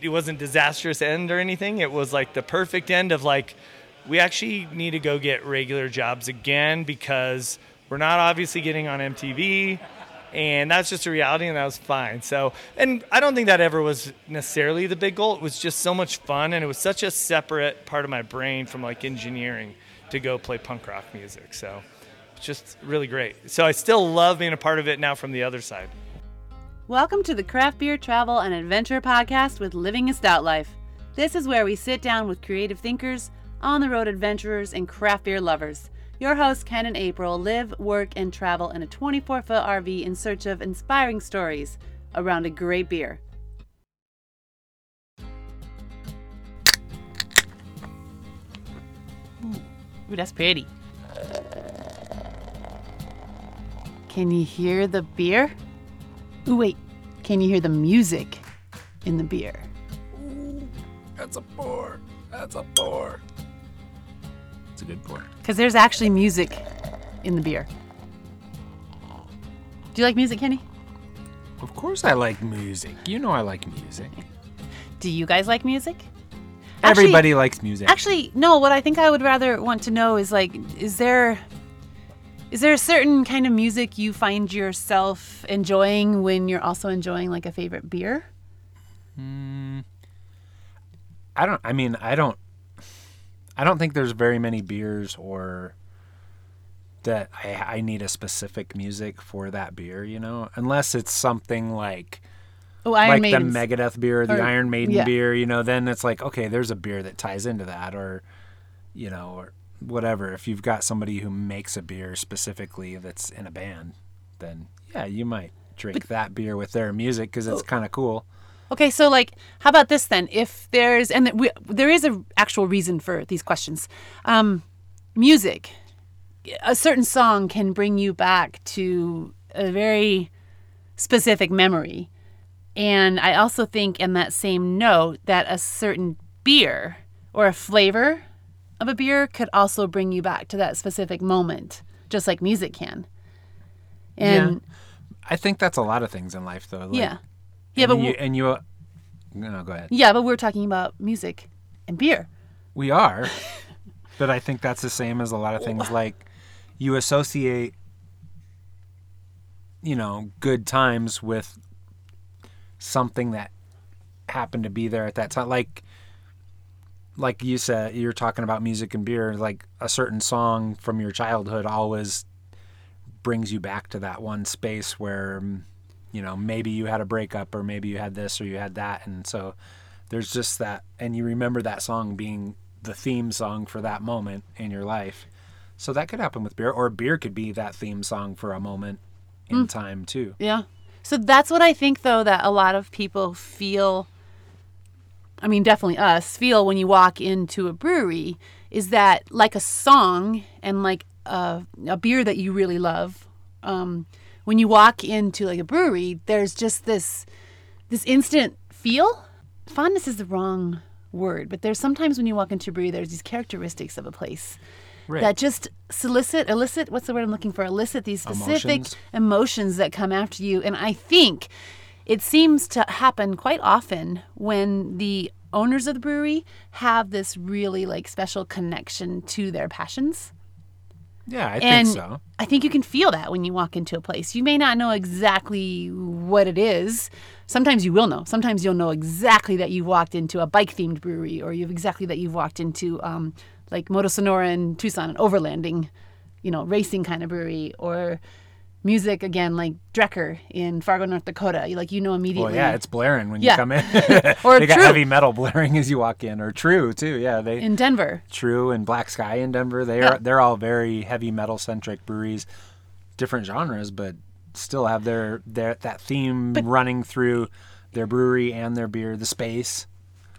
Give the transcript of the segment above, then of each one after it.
it wasn't disastrous end or anything. It was like the perfect end of like we actually need to go get regular jobs again because we're not obviously getting on MTV and that's just a reality and that was fine. So and i don't think that ever was necessarily the big goal. It was just so much fun and it was such a separate part of my brain from like engineering to go play punk rock music. So it's just really great. So i still love being a part of it now from the other side Welcome to the Craft Beer Travel and Adventure podcast with Living a Stout Life. This is where we sit down with creative thinkers, on the road adventurers, and craft beer lovers. Your hosts, Ken and April, live, work, and travel in a 24 foot RV in search of inspiring stories around a great beer. Ooh, that's pretty. Can you hear the beer? Ooh, wait. Can you hear the music in the beer? That's a pour. That's a pour. It's a good pour. Because there's actually music in the beer. Do you like music, Kenny? Of course, I like music. You know I like music. Do you guys like music? Actually- Everybody likes music. Actually, no. What I think I would rather want to know is like, is there, is there a certain kind of music you find yourself enjoying when you're also enjoying like a favorite beer? Hmm. I don't. I mean, I don't. I don't think there's very many beers or that I, I need a specific music for that beer. You know, unless it's something like Oh, Iron like Maidens. the Megadeth beer, the Or- Iron Maiden yeah. beer. You know, then it's like okay, there's a beer that ties into that, or you know, or whatever. If you've got somebody who makes a beer specifically that's in a band, then yeah, you might drink that beer with their music because Oh. it's kind of cool. Okay, so like, how about this then? If there's and we, there is a actual reason for these questions. Um, music, a certain song can bring you back to a very specific memory, and I also think in that same note that a certain beer or a flavor of a beer could also bring you back to that specific moment, just like music can. And I think that's a lot of things in life, though. Like, yeah, yeah, and but you, and you, uh, no, go ahead. yeah, but we're talking about music and beer. We are, but I think that's the same as a lot of things. Like you associate, you know, good times with something that happened to be there at that time. Like, like you said, you're talking about music and beer. Like a certain song from your childhood always brings you back to that one space where, mm, you know, maybe you had a breakup or maybe you had this or you had that, and so there's just that and you remember that song being the theme song for that moment in your life so that could happen with beer or beer could be that theme song for a moment in time too Yeah. So that's what I think, though, that a lot of people feel. I mean, definitely us feel when you walk into a brewery is that like a song and like a, a beer that you really love. Um, when you walk into like a brewery, there's just this this instant feel. Fondness is the wrong word, but there's sometimes when you walk into a brewery, there's these characteristics of a place right that just solicit, elicit, what's the word I'm looking for? Elicit these specific Emotions. emotions. that come after you. And I think it seems to happen quite often when the owners of the brewery have this really like special connection to their passions. yeah i and think so I think you can feel that when you walk into a place. You may not know exactly what it is. Sometimes you will know. Sometimes you'll know exactly that you've walked into a bike themed brewery or you've exactly that you've walked into um, like Moto Sonora in Tucson, an overlanding, you know, racing kind of brewery or music again like Drekker in Fargo, North Dakota. You like you know immediately. well yeah it's blaring when you come in Or they got True. heavy metal blaring as you walk in or true too yeah they in Denver. true and black sky in denver they Yeah. are they're all very heavy metal centric breweries different genres but still have their their that theme running through their brewery and their beer the space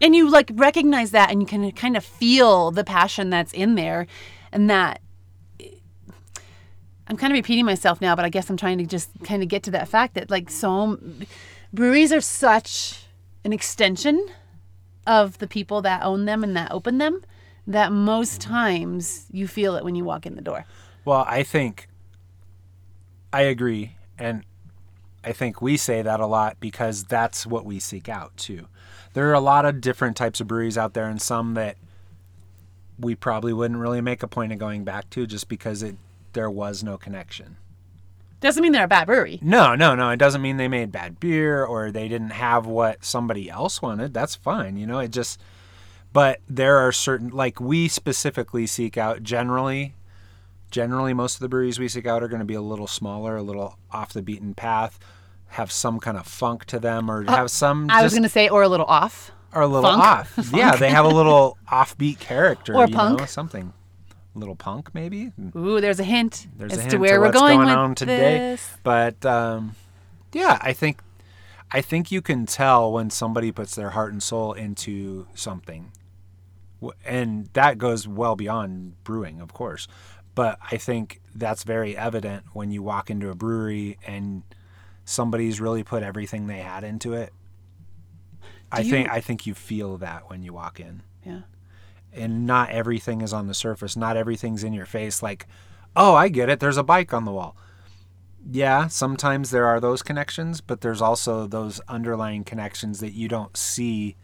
and you like recognize that and you can kind of feel the passion that's in there and that i'm kind of repeating myself now but i guess i'm trying to just kind of get to that fact that like so breweries are such an extension of the people that own them and that open them that most times you feel it when you walk in the door Well, I think I agree. And I think we say that a lot because that's what we seek out too. there are a lot of different types of breweries out there, and some that we probably wouldn't really make a point of going back to just because it there was no connection. Doesn't mean they're a bad brewery. No, no, no. It doesn't mean they made bad beer or they didn't have what somebody else wanted. That's fine. You know, it just, but there are certain, like we specifically seek out generally, generally, most of the breweries we seek out are going to be a little smaller, a little off the beaten path, have some kind of funk to them or uh, have some, I was going to say, or a little off. are a little funk. off. Yeah, they have a little offbeat character. Or you punk. Know, something. Little punk, maybe? Ooh, there's a hint there's as a hint to where we're what's going, with on today. this. But um, yeah, I think I think you can tell when somebody puts their heart and soul into something, and that goes well beyond brewing, of course. But I think that's very evident when you walk into a brewery and somebody's really put everything they had into it. I you- think I think you feel that when you walk in Yeah. And not everything is on the surface. Not everything's in your face. Like, oh, I get it. There's a bike on the wall. Yeah, sometimes there are those connections, but there's also those underlying connections that you don't see,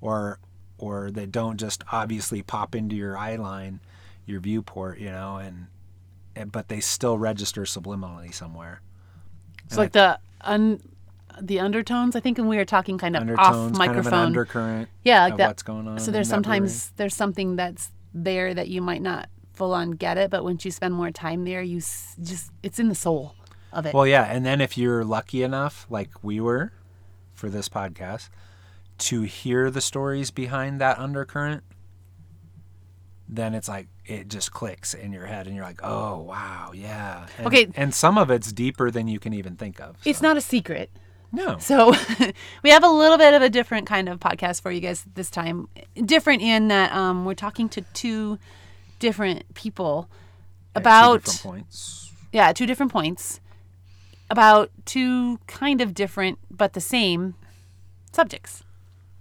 or or that don't just obviously pop into your eye line, your viewport, you know, and, and but they still register subliminally somewhere. It's like the un, the undertones. I think when we were talking kind of Undertones, off kind of microphone. an undercurrent. yeah, like that. what's going on So there's sometimes there's something that's there that you might not full on get it, but once you spend more time there, you s- just it's in the soul of it. Well, yeah, and then if you're lucky enough, like we were for this podcast, to hear the stories behind that undercurrent, then it's like it just clicks in your head and you're like, "Oh, wow, yeah." And, Okay. And some of it's deeper than you can even think of. it's not a secret. No. So we have a little bit of a different kind of podcast for you guys this time. Different in that um, we're talking to two different people At two about different points. yeah, two different points about two kind of different but the same subjects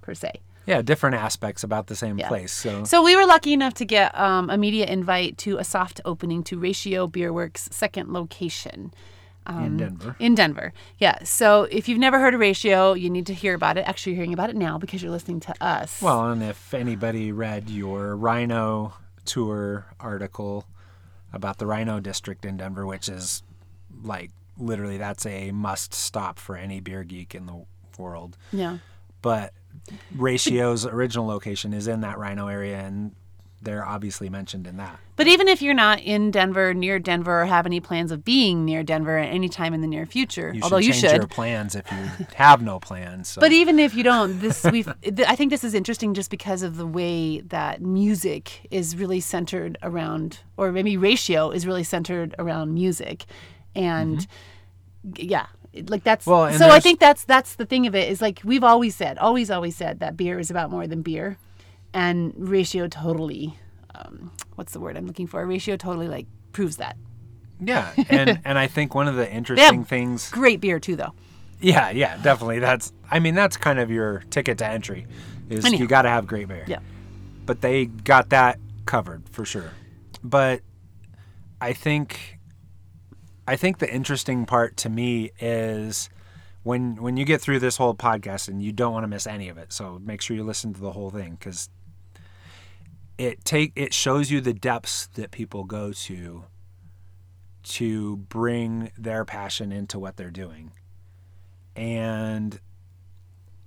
per se. Yeah, different aspects about the same Yeah. place. So, So we were lucky enough to get um, a media invite to a soft opening to Ratio Beer Works' second location. In um, Denver. In Denver. Yeah. So if you've never heard of Ratio, you need to hear about it. Actually, you're hearing about it now because you're listening to us. Well, and if anybody read your RiNo tour article about the RiNo district in Denver, which is like literally that's a must stop for any beer geek in the world. yeah. But Ratio's original location is in that RiNo area, and they're obviously mentioned in that. But even if you're not in Denver, near Denver, or have any plans of being near Denver at any time in the near future, You although should you change should. your plans if you have no plans. So. But even if you don't, this we I think this is interesting just because of the way that music is really centered around, or maybe ratio is really centered around music, and g- yeah, like that's. Mm-hmm. Well, so I think that's that's the thing of it is like we've always said, always always said that beer is about more than beer, and ratio totally. Um, what's the word I'm looking for? Ratio totally like proves that. yeah, and and I think one of the interesting things Great beer too, though. Yeah, yeah, definitely. That's I mean that's kind of your ticket to entry is Anyhow. you got to have great beer. Yeah. But they got that covered for sure. But I think I think the interesting part to me is when when you get through this whole podcast and you don't want to miss any of it. So make sure you listen to the whole thing cuz it take it shows you the depths that people go to to bring their passion into what they're doing. And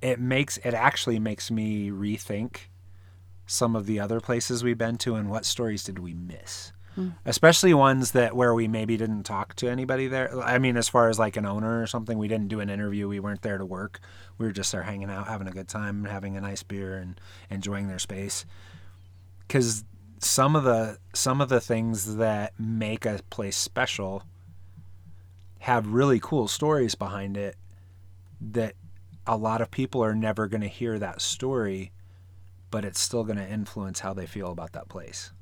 it makes it actually makes me rethink some of the other places we've been to and what stories did we miss. Hmm. Especially ones that where we maybe didn't talk to anybody there. I mean as far as like an owner or something we didn't do an interview. We weren't there to work. We were just there hanging out having a good time having a nice beer and enjoying their space because some of the some of the things that make a place special have really cool stories behind it that a lot of people are never going to hear that story but it's still going to influence how they feel about that place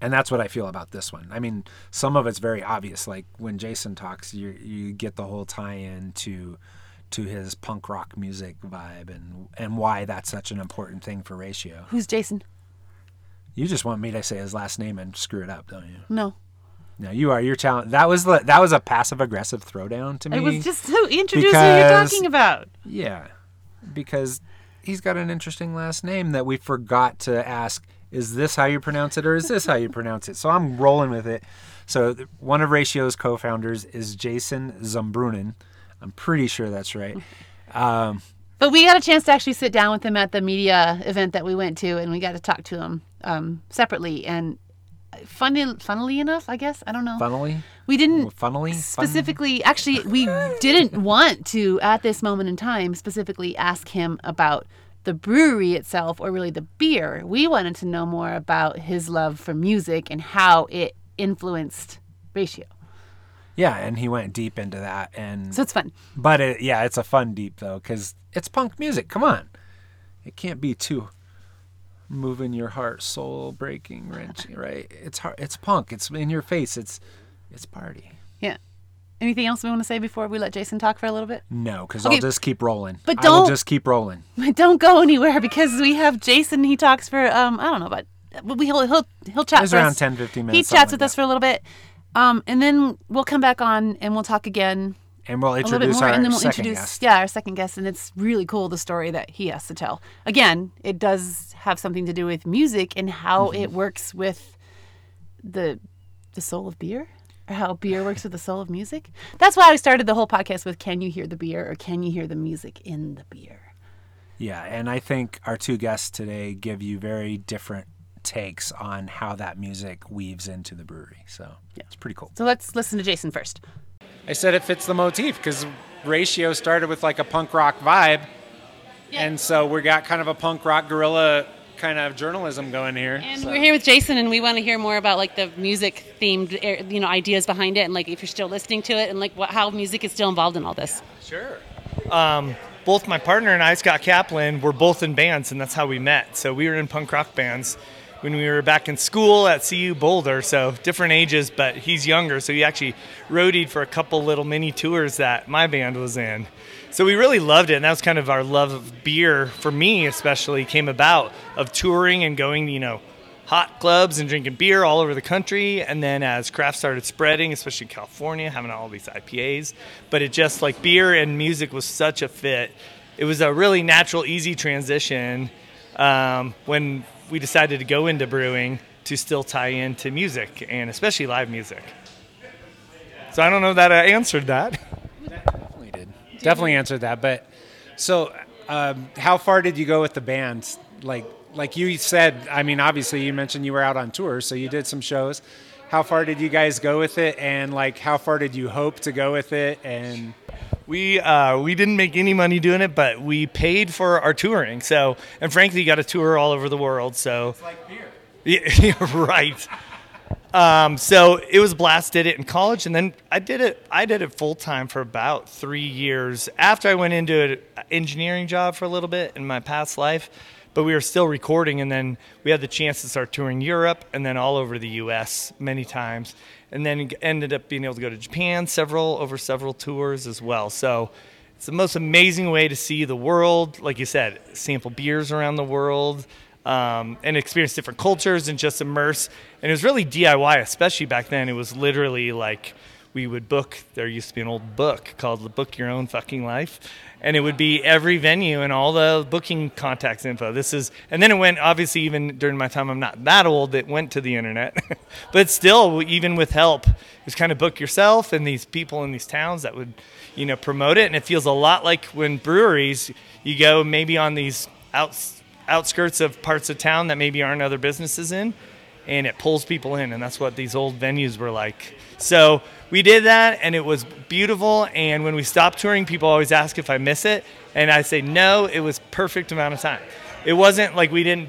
and that's what I feel about this one. I mean, some of it's very obvious. Like when Jason talks, you you get the whole tie-in to to his punk rock music vibe and and why that's such an important thing for Ratio. Who's Jason? You just want me to say his last name and screw it up, don't you? No, No, you are. You're challenge. That was the, that was a passive aggressive throwdown to me. it was just to introduce who you're talking about. yeah, because he's got an interesting last name that we forgot to ask. Is this how you pronounce it, or is this how you pronounce it? So I'm rolling with it. So one of Ratio's co-founders is Jason Zumbrunnen. I'm pretty sure that's right. Um, But we got a chance to actually sit down with him at the media event that we went to, and we got to talk to him um, separately. And funny, funnily enough, I guess I don't know. funnily, We didn't funnily, Fun- specifically actually we didn't want to at this moment in time specifically ask him about the brewery itself or really the beer we wanted to know more about his love for music and how it influenced ratio yeah, and he went deep into that, and so it's fun but it, yeah, it's a fun deep though because it's punk music. Come on, it can't be too moving your heart, soul breaking, wrenching, right? It's hard. It's punk. It's in your face. It's it's party. yeah anything else we want to say before we let jason talk for a little bit No, because Okay, I'll just keep rolling. but don't- just keep rolling. Don't go anywhere because we have Jason. He talks for um I don't know, but but we he'll he'll he'll chat. It's around us. 10, 15 minutes. He chats with like us for a little bit, um, and then we'll come back on and we'll talk again And we'll a little bit introduce more, our and then we'll second introduce guest. yeah our second guest, and it's really cool the story that he has to tell. Again, it does have something to do with music and how Mm-hmm. it works with the the soul of beer. Or how beer works with the soul of music. That's why I started the whole podcast with "Can you hear the beer?" or "Can you hear the music in the beer?" Yeah, and I think our two guests today give you very different takes on how that music weaves into the brewery. So yeah. it's pretty cool. So let's listen to Jason first. I said it fits the motif because Ratio started with like a punk rock vibe, and so we got kind of a punk rock guerrilla kind of journalism going here. And So- we're here with Jason, and we want to hear more about like the music themed, er, you know, ideas behind it, and like if you're still listening to it, and like what, how music is still involved in all this. Sure. Um, both my partner and I, Scott Kaplan, were both in bands, and that's how we met. So we were in punk rock bands when we were back in school at CU Boulder. So different ages, but he's younger. So he actually roadied for a couple little mini tours that my band was in. So we really loved it, and that was kind of our love of beer for me, especially came about of touring and going, you know, hot clubs and drinking beer all over the country. And then as craft started spreading, especially in California, having all these IPAs, but it just like beer and music was such a fit. It was a really natural, easy transition um, when we decided to go into brewing to still tie into music and especially live music. So I don't know that I answered that. Definitely did. Definitely answered that. But so, um, how far did you go with the band? Like, like you said, I mean, obviously you mentioned you were out on tour, so you did some shows. How far did you guys go with it, and like, how far did you hope to go with it? And We uh, we didn't make any money doing it, but we paid for our touring. So, and frankly, you got a tour all over the world. So, it's like beer. Yeah, right. Um, so it was a blast. Did it in college, and then I did it. I did it full time for about three years. After I went into an engineering job for a little bit in my past life, but we were still recording, and then we had the chance to start touring Europe and then all over the U.S. many times, and then ended up being able to go to Japan several over several tours as well. So. It's the most amazing way to see the world. Like you said, sample beers around the world, um, and experience different cultures and just immerse. And it was really DIY, especially back then. It was literally like we would book. There used to be an old book called "The Book Your Own Fucking Life," and it would be every venue and all the booking contacts info. This is, and then it went. Obviously, even during my time, I'm not that old. It went to the internet, but still, even with help, it's kind of book yourself and these people in these towns that would, you know, promote it. And it feels a lot like when breweries, you go maybe on these outs outskirts of parts of town that maybe aren't other businesses in and it pulls people in and that's what these old venues were like so we did that and it was beautiful and when we stopped touring people always ask if i miss it and i say no it was perfect amount of time. It wasn't like we didn't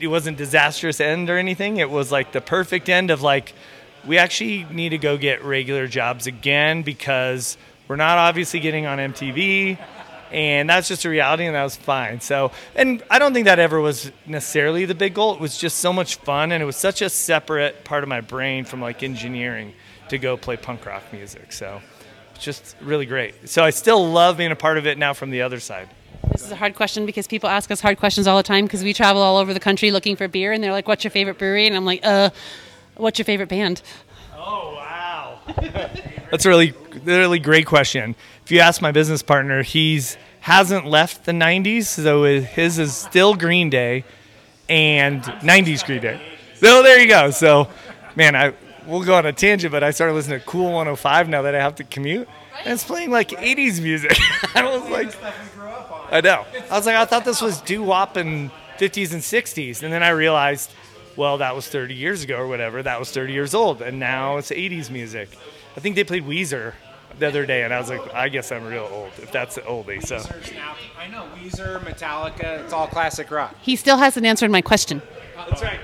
it wasn't disastrous end or anything it was like the perfect end of like we actually need to go get regular jobs again because we're not obviously getting on mtv and that's just a reality and that was fine. So and i don't think that ever was necessarily the big goal. It was just so much fun and it was such a separate part of my brain from like engineering to go play punk rock music so it's just really great so i still love being a part of it now from the other side This is a hard question because people ask us hard questions all the time because we travel all over the country looking for beer, and they're like, "What's your favorite brewery?" And I'm like, "Uh, what's your favorite band?" Oh wow, that's a really really great question. If you ask my business partner, he's hasn't left the 90s, so his is still Green Day and 90s Green Day. So there you go. So, man, I we'll go on a tangent, but I started listening to Cool 105 now that I have to commute. And it's playing like 80s music. I was like, I know. I was like, I thought this was doo wop and 50s and 60s. And then I realized, well, that was 30 years ago or whatever. That was 30 years old. And now it's 80s music. I think they played Weezer the other day, and I was like, I guess I'm real old if that's oldie. So I know Weezer, Metallica, it's all classic rock. He still hasn't answered my question. That's right.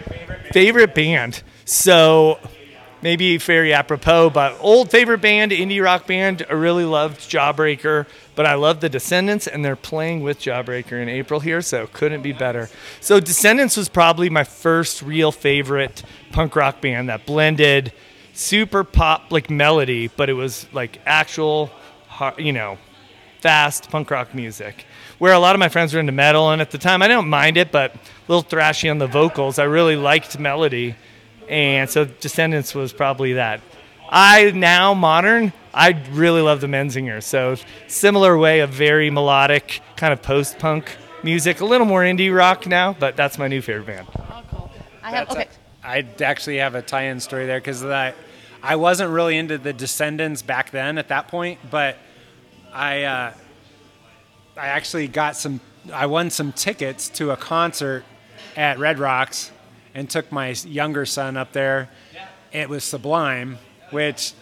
favorite band. So maybe very apropos, but old favorite band, indie rock band. I really loved Jawbreaker, but I love the Descendents, and they're playing with Jawbreaker in April here, so couldn't be better. So Descendents was probably my first real favorite punk rock band that blended super pop like melody, but it was like actual, you know, fast punk rock music. Where a lot of my friends were into metal, and at the time I don't mind it, but a little thrashy on the vocals. I really liked melody, and so Descendents was probably that. I now modern, I really love the Menzingers. So similar way of very melodic kind of post punk music, a little more indie rock now, but that's my new favorite band. Oh, cool. I have That's okay. a- I actually have a tie-in story there because I, I wasn't really into the Descendents back then at that point, but I, uh, I actually got some. I won some tickets to a concert at Red Rocks, and took my younger son up there. It was Sublime, which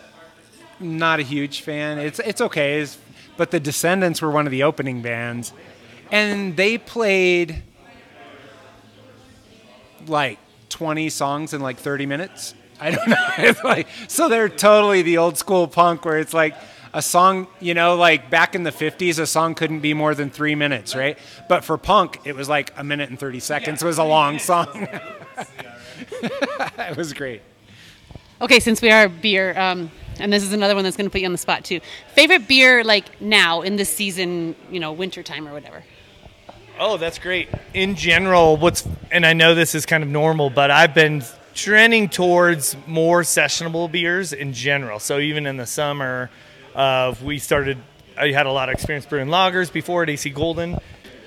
not a huge fan. It's it's okay, it's, but the Descendents were one of the opening bands, and they played like 20 songs in like 30 minutes. I don't know. It's like so they're totally the old school punk where it's like a song, you know, like back in the 50s a song couldn't be more than 3 minutes, right? But for punk it was like a minute and 30 seconds. It was a long song. it was great. Okay, since we are beer, um, and this is another one that's going to put you on the spot too. Favorite beer, like now in this season, you know, winter time or whatever. Oh, that's great. In general, what's and I know this is kind of normal, but I've been trending towards more sessionable beers in general. So even in the summer, uh, we started. I had a lot of experience brewing lagers before at AC Golden.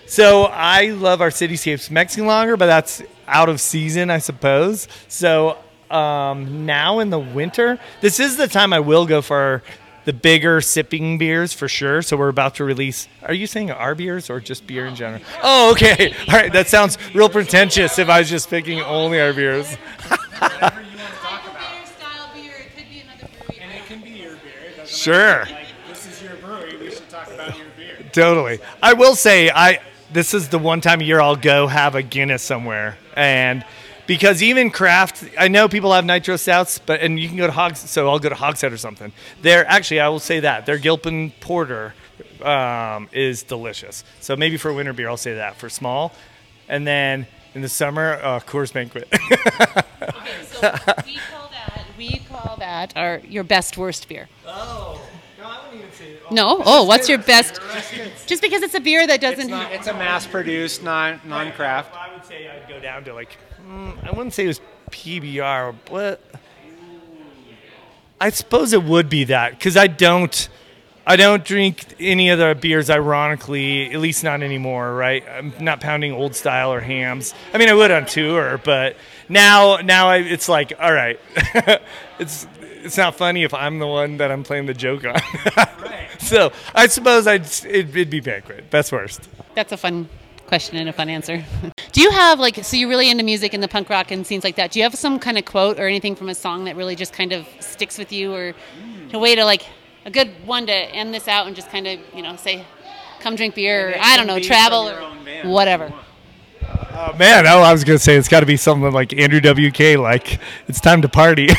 So I love our Cityscapes Mexican lager, but that's out of season, I suppose. So um, now in the winter, this is the time I will go for the bigger sipping beers for sure. So we're about to release. Are you saying our beers or just beer in general? Oh, okay. All right. That sounds real pretentious if I was just picking only our beers. And it can be your beer. It doesn't Sure. like this is your brewery. We should talk about your beer. Totally. I will say I this is the one time a year I'll go have a Guinness somewhere. And because even craft I know people have nitro stouts, but and you can go to Hogs so I'll go to Hogshead or something. They're actually I will say that. Their Gilpin Porter um, is delicious. So maybe for winter beer I'll say that for small. And then in the summer, uh, Coors Banquet. Okay, so we call that we call that our your best worst beer. oh, no, I wouldn't even say No. Oh, what's your best? Just because it's a beer that doesn't. not, it's a mass-produced, non non-craft. I would say I'd go down to like, mm, I wouldn't say it was PBR, but I suppose it would be that because I don't, I don't drink any of the beers. Ironically, at least not anymore. Right? I'm not pounding old style or Hamm's. I mean, I would on tour, but now, now I, it's like, all right, it's. It's not funny if I'm the one that I'm playing the joke on. so I suppose I'd it'd, it'd be banquet. Best worst. That's a fun question and a fun answer. Do you have like so you're really into music and the punk rock and scenes like that? Do you have some kind of quote or anything from a song that really just kind of sticks with you, or a way to like a good one to end this out and just kind of you know say, "Come drink beer," or I don't know, travel or whatever. Oh, man, oh, I was gonna say it's got to be something like Andrew WK, like it's time to party.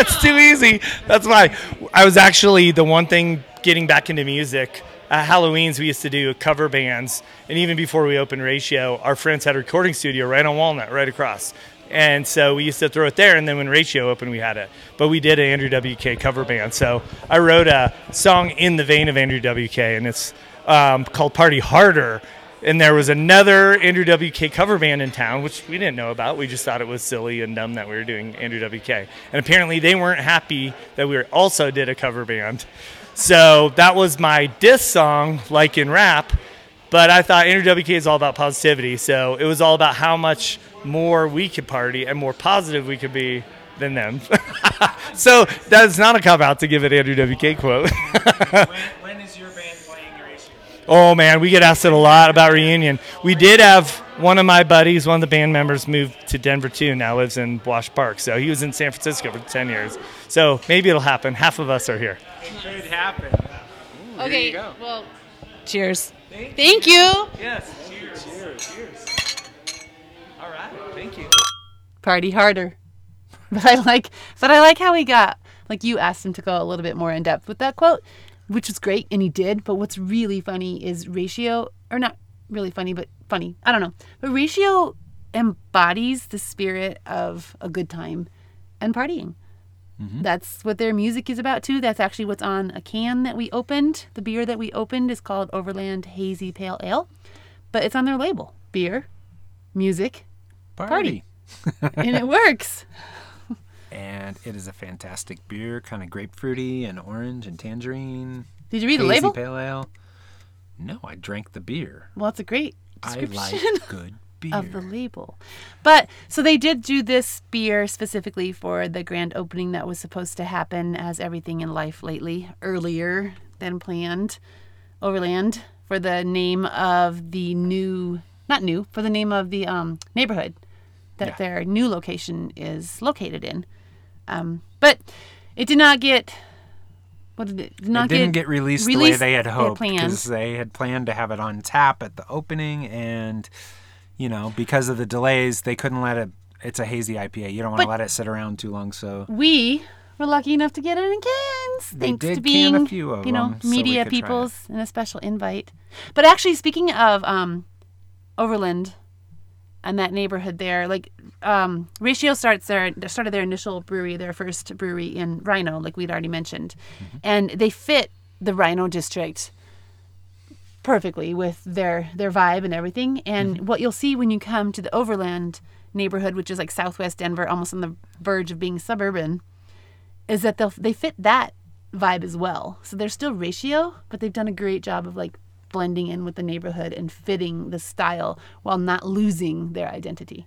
it's too easy. That's why I was actually the one thing getting back into music. At Halloween's, we used to do cover bands, and even before we opened Ratio, our friends had a recording studio right on Walnut, right across. And so we used to throw it there, and then when Ratio opened, we had it. But we did an Andrew WK cover band. So I wrote a song in the vein of Andrew WK, and it's um, called Party Harder. And there was another Andrew WK cover band in town, which we didn't know about. We just thought it was silly and dumb that we were doing Andrew WK. And apparently they weren't happy that we also did a cover band. So that was my diss song, like in rap. But I thought Andrew WK is all about positivity. So it was all about how much more we could party and more positive we could be than them. so that's not a cop out to give an Andrew WK quote. when, when Oh man, we get asked it a lot about reunion. We did have one of my buddies, one of the band members, moved to Denver too. Now lives in Wash Park. So he was in San Francisco for ten years. So maybe it'll happen. Half of us are here. It could happen. Okay. go. Well, cheers. Thank you. Yes. Cheers. Cheers. Cheers. All right. Thank you. Party harder. But I like, but I like how he got like you asked him to go a little bit more in depth with that quote, which was great, and he did. But what's really funny is ratio, or not really funny, but funny. I don't know. But ratio embodies the spirit of a good time and partying. Mm-hmm. That's what their music is about too. That's actually what's on a can that we opened. The beer that we opened is called Overland Hazy Pale Ale, but it's on their label: beer, music, Party. and it works. And it is a fantastic beer, kind of grapefruity and orange and tangerine. Did you read the label? pale ale. No, I drank the beer. Well, it's a great I description like good beer. of the label. But so they did do this beer specifically for the grand opening that was supposed to happen, as everything in life lately, earlier than planned. Overland for the name of the new, not new, for the name of the um, neighborhood that Yeah. their new location is located in. Um, but it did not get. What did it? Did not it didn't get, released, the way they had hoped because they had planned to have it on tap at the opening, and you know because of the delays, they couldn't let it. It's a hazy IPA. You don't want to let it sit around too long. So we were lucky enough to get it in cans They thanks did to being a few of you know them, media it. peoples and a special invite but actually speaking of um overland and that neighborhood there like um ratio starts their started their initial brewery their first brewery in RiNo like we'd already mentioned Mm-hmm. and they fit the RiNo district perfectly with their their vibe and everything. And Mm-hmm. what you'll see when you come to the Overland neighborhood, which is like Southwest Denver, almost on the verge of being suburban, is that they they fit that vibe as well. So they're still ratio, but they've done a great job of like blending in with the neighborhood and fitting the style while not losing their identity.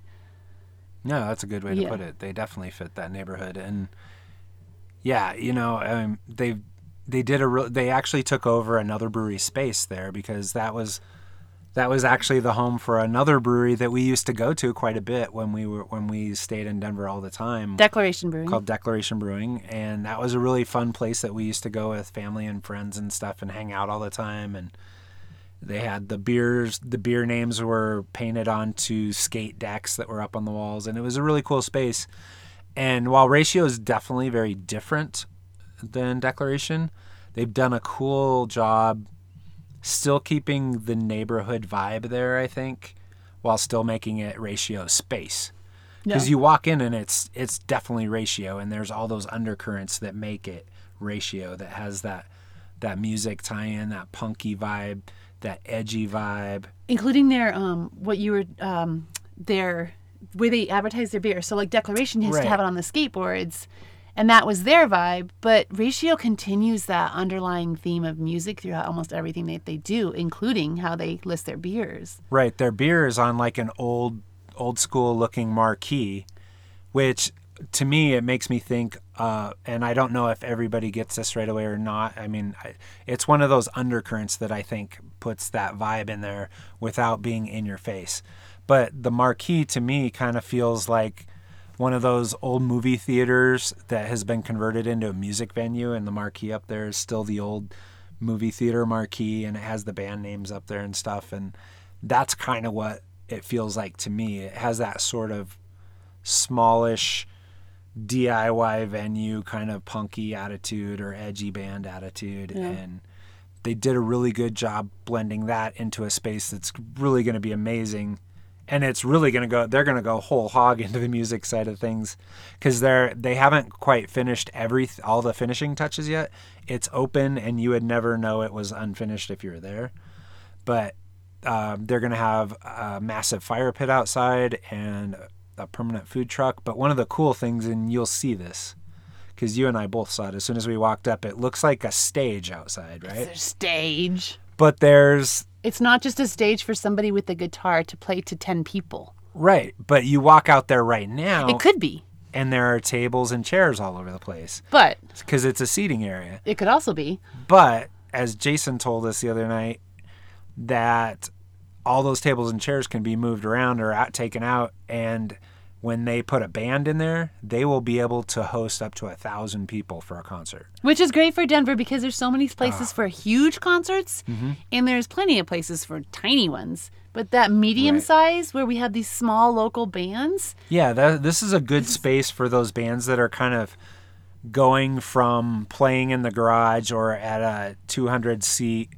No, that's a good way to Yeah. put it. They definitely fit that neighborhood, and yeah, you know, um, they they did a real. They actually took over another brewery space there because that was that was actually the home for another brewery that we used to go to quite a bit when we were when we stayed in Denver all the time. Declaration Brewing. called Declaration Brewing, and that was a really fun place that we used to go with family and friends and stuff and hang out all the time. And they had the beers, the beer names were painted onto skate decks that were up on the walls, and it was a really cool space. And while Ratio is definitely very different than Declaration, they've done a cool job still keeping the neighborhood vibe there, I think, while still making it Ratio space because Yeah. you walk in and it's it's definitely ratio and there's all those undercurrents that make it ratio that has that that music tie-in that punky vibe that edgy vibe including their um what you were um their way they advertise their beer. So like Declaration has Right. to have it on the skateboards, and that was their vibe. But Ratio continues that underlying theme of music throughout almost everything that they do, including how they list their beers. right their beer is on like an old old school looking marquee which to me it makes me think uh, and i don't know if everybody gets this right away or not i mean I, it's one of those undercurrents that i think puts that vibe in there without being in your face. But the marquee to me kind of feels like one of those old movie theaters that has been converted into a music venue and the marquee up there is still the old movie theater marquee and it has the band names up there and stuff and that's kind of what it feels like to me. It has that sort of smallish DIY venue kind of punky attitude or edgy band attitude and they did a really good job blending that into a space that's really going to be amazing. And it's really going to go they're going to go whole hog into the music side of things cuz they're they haven't quite finished every all the finishing touches yet. It's open and you would never know it was unfinished if you were there. But um, they're going to have a massive fire pit outside and a permanent food truck. But one of the cool things, and you'll see this because you and I both saw it as soon as we walked up. It looks like a stage outside, right? There's stage. But there's It's not just a stage for somebody with a guitar to play to 10 people. right, but you walk out there right now, It could be, and there are tables and chairs all over the place but because it's a seating area. it could also be. But as Jason told us the other night, that all those tables and chairs can be moved around or out, taken out, and when they put a band in there, they will be able to host up to a thousand people for a concert. Which is great for Denver because there's so many places ah. for huge concerts mm-hmm. and there's plenty of places for tiny ones. But that medium Right. size where we have these small local bands, Yeah, that, this is a good space for those bands that are kind of going from playing in the garage or at a 200 seat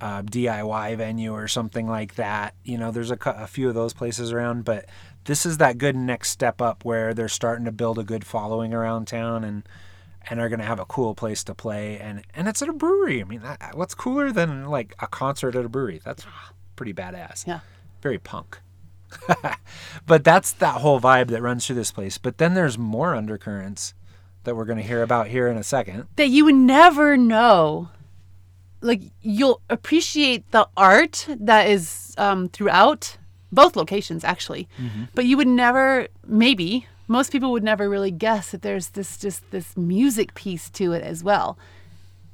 uh, DIY venue or something like that. You know, there's a, a few of those places around, but this is that good next step up where they're starting to build a good following around town and and are going to have a cool place to play and and it's at a brewery. I mean, that, what's cooler than like a concert at a brewery? That's pretty badass yeah. very punk. but that's that whole vibe that runs through this place. But then there's more undercurrents that we're going to hear about here in a second. that you would never know. Like you'll appreciate the art that is um, throughout both locations, actually, but you would never, maybe most people would never really guess that there's this just this music piece to it as well.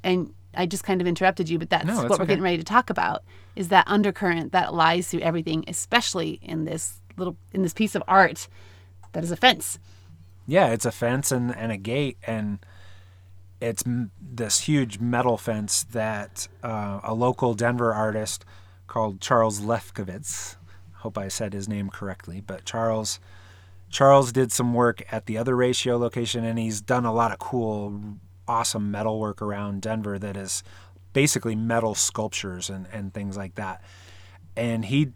And I just kind of interrupted you, but that's No, that's what we're getting ready to talk about is that undercurrent that lies through everything, especially in this little in this piece of art that is a fence. Yeah, it's a fence and, and a gate, and it's this huge metal fence that uh, a local Denver artist called Charles Lefkowitz. Hope I said his name correctly, but Charles Charles did some work at the other ratio location, and he's done a lot of cool, awesome metal work around Denver that is basically metal sculptures and, and things like that. And he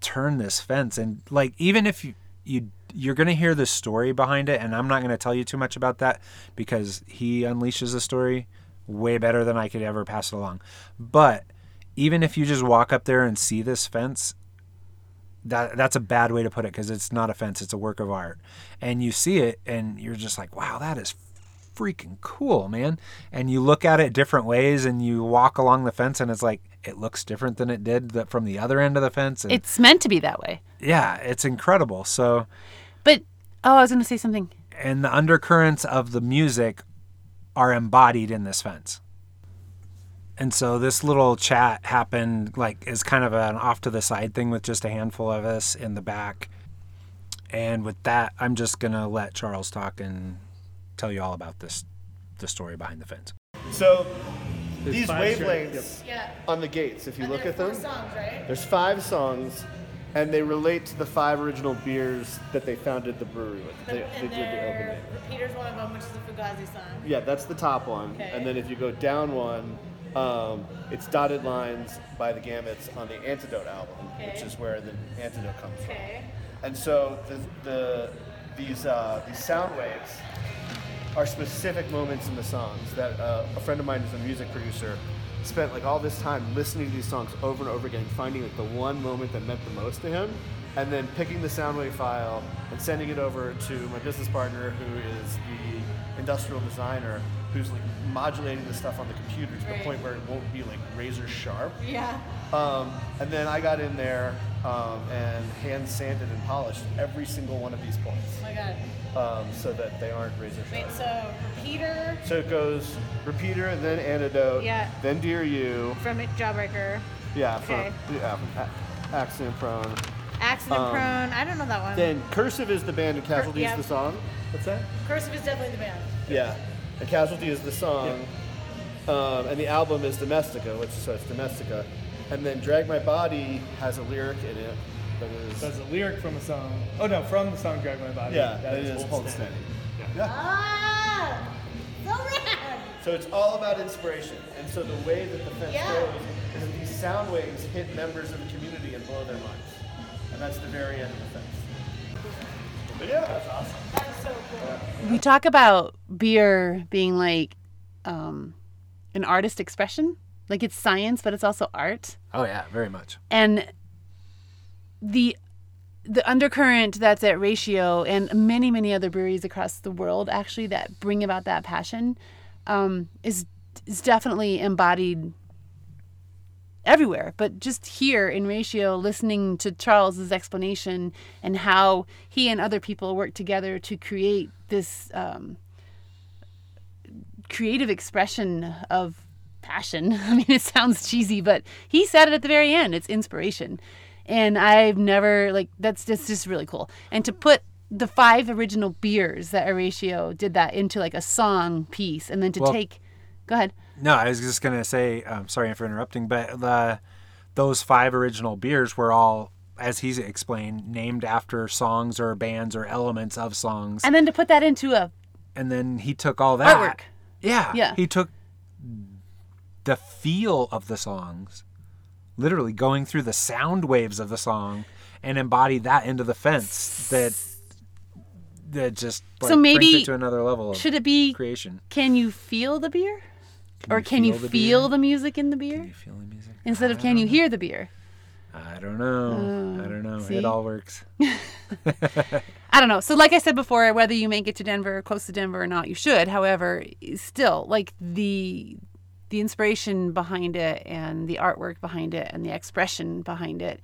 turned this fence, and like even if you, you you're gonna hear the story behind it, and I'm not gonna tell you too much about that because he unleashes the story way better than I could ever pass it along. But even if you just walk up there and see this fence, that that's a bad way to put it because it's not a fence it's a work of art and you see it and you're just like wow that is freaking cool man and you look at it different ways and you walk along the fence and it's like it looks different than it did the, from the other end of the fence and It's meant to be that way. yeah it's incredible so But oh, I was going to say something. and the undercurrents of the music are embodied in this fence. And so this little chat happened like is kind of an off to the side thing with just a handful of us in the back. And with that, I'm just gonna let Charles talk and tell you all about this the story behind the fence. So these five wavelengths Yeah. on the gates, if you And look at them, songs, right? there's five songs, and they relate to the five original beers that they founded the brewery with. They, they and did the opening. Repeater's one of them, which is the Fugazi song. Yeah, that's the top one. Okay. And then if you go down one, um, it's Dotted Lines by the Gamits on the Antidote album, which is where the Antidote comes from. And so the, the these uh, these sound waves are specific moments in the songs that uh, a friend of mine who's a music producer spent like all this time listening to these songs over and over again, finding like the one moment that meant the most to him, and then picking the soundwave file and sending it over to my business partner who is the industrial designer who's like modulating the stuff on the computer to the point where it won't be like razor sharp. Yeah. Um, and then I got in there um, and hand sanded and polished every single one of these points Oh my god. um, so that they aren't razor Wait, sharp. so Repeater So it goes repeater, then antidote, Yeah. then dear you, from Jawbreaker. yeah, from, Okay. yeah, accident prone. Accident Um, Prone. I don't know that one. Then cursive is the band and casualty yeah. is the song. What's that? Cursive is definitely the band. Yeah, and casualty is the song, um, and the album is Domestica, which so it's Domestica, and then drag my body has a lyric in it that is That's a lyric from a song. Oh no, from the song "Drag My Body." yeah, that that is Hold hold Steady. steady. Yeah. Ah! So rad! So it's all about inspiration. And so the way that the fence Yeah. goes is that these sound waves hit members of the community and blow their minds. And that's the very end of the fence. But yeah, that's awesome. That's so cool. We talk about beer being like um, an artist expression like it's science but it's also art Oh yeah, very much. and the the undercurrent that's at Ratio and many, many other breweries across the world actually that bring about that passion um, is is definitely embodied everywhere. But just here in Ratio, listening to Charles's explanation and how he and other people work together to create this um, creative expression of passion. I mean, it sounds cheesy, but he said it at the very end. It's inspiration. And I've never like that's just just really cool. And to put the five original beers that Horatio did that into like a song piece, and then to Well- take, go ahead. No, I was just gonna say, um, sorry for interrupting, but the those five original beers were all, as he's explained, named after songs or bands or elements of songs, And then to put that into a and then he took all that Artwork. Yeah, Yeah. He took the feel of the songs, literally going through the sound waves of the song, and embodied that into the fence. That that just like, So maybe- to another level of should it be creation. can you feel the beer? Or you can you feel the feel beer? the music in the beer? You feel the music? Instead of can you hear the beer? I don't know. I don't know. See? It all works. I don't know. So, like I said before, whether you make it to Denver, close to Denver or not, you should. However, still, like the the inspiration behind it and the artwork behind it and the expression behind it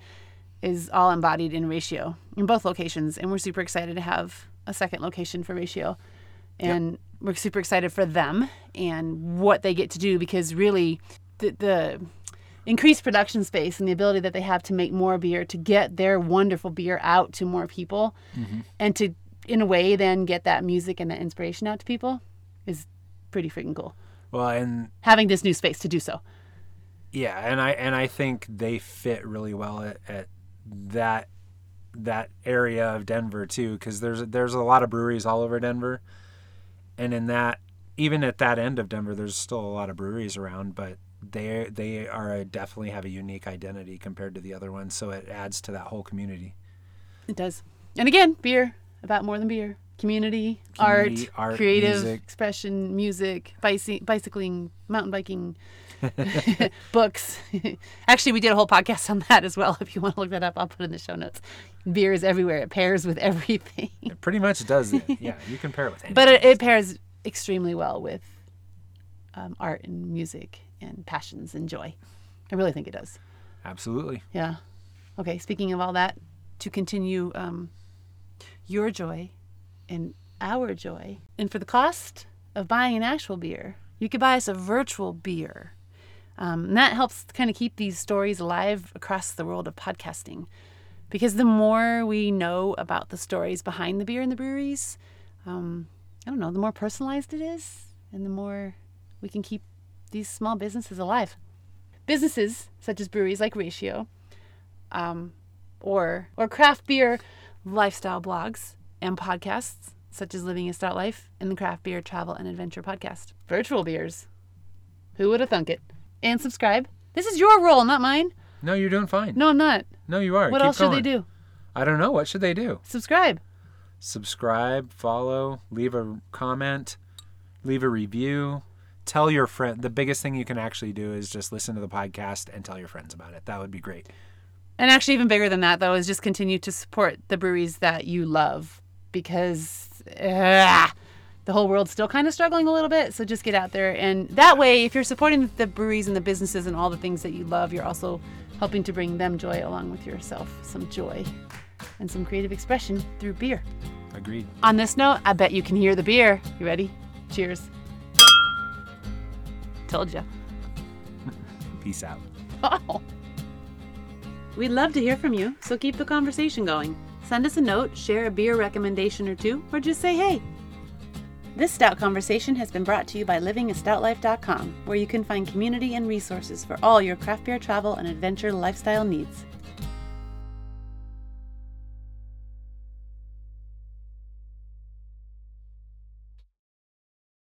is all embodied in Ratio in both locations, and we're super excited to have a second location for Ratio, and we're super excited for them and what they get to do because really, the, the increased production space and the ability that they have to make more beer to get their wonderful beer out to more people mm-hmm. and to in a way then get that music and that inspiration out to people is pretty freaking cool. Well, and having this new space to do so. Yeah, and I and I think they fit really well at, at that that area of Denver too, because there's there's a lot of breweries all over Denver, and in that even at that end of Denver, there's still a lot of breweries around, but they they are definitely have a unique identity compared to the other ones, so it adds to that whole community. it does and again beer about more than beer community, Community, art, art, creative music. expression music bicy- bicycling mountain biking books. Actually we did a whole podcast on that as well. If you want to look that up i'll put it in the show notes. Beer is everywhere. It pairs with everything. It pretty much does. It. Yeah, you compare it with anything. but it, it pairs extremely well with um, art and music and passions and joy. I really think it does. Absolutely. yeah. Okay speaking of all that to continue um, your joy and our joy and for the cost of buying an actual beer you could buy us a virtual beer um, and that helps kind of keep these stories alive across the world of podcasting because the more we know about the stories behind the beer in the breweries um, I don't know, the more personalized it is, and the more we can keep these small businesses alive. Businesses such as breweries like Ratio, um, or or craft beer lifestyle blogs and podcasts such as Living a Stout Life and the Craft Beer Travel and Adventure Podcast. Virtual beers. Who would have thunk it? And subscribe. This is your role, not mine. No, you're doing fine. No, I'm not. No, you are. What Keep else should they do? I don't know. What should they do? Subscribe. subscribe, follow, leave a comment, leave a review, tell your friend. The biggest thing you can actually do is just listen to the podcast and tell your friends about it. That would be great. And actually, even bigger than that, though, is just continue to support the breweries that you love because ah, the whole world's still kind of struggling a little bit. So just get out there. And that way, if you're supporting the breweries and the businesses and all the things that you love, you're also helping to bring them joy along with yourself some joy and some creative expression through beer. Agreed. On this note, I bet you can hear the beer. You ready? Cheers. Told you. Peace out. Oh. We'd love to hear from you, so keep the conversation going. Send us a note, share a beer recommendation or two, or just say hey. This Stout Conversation has been brought to you by livingastoutlife.com, where you can find community and resources for all your craft beer travel and adventure lifestyle needs.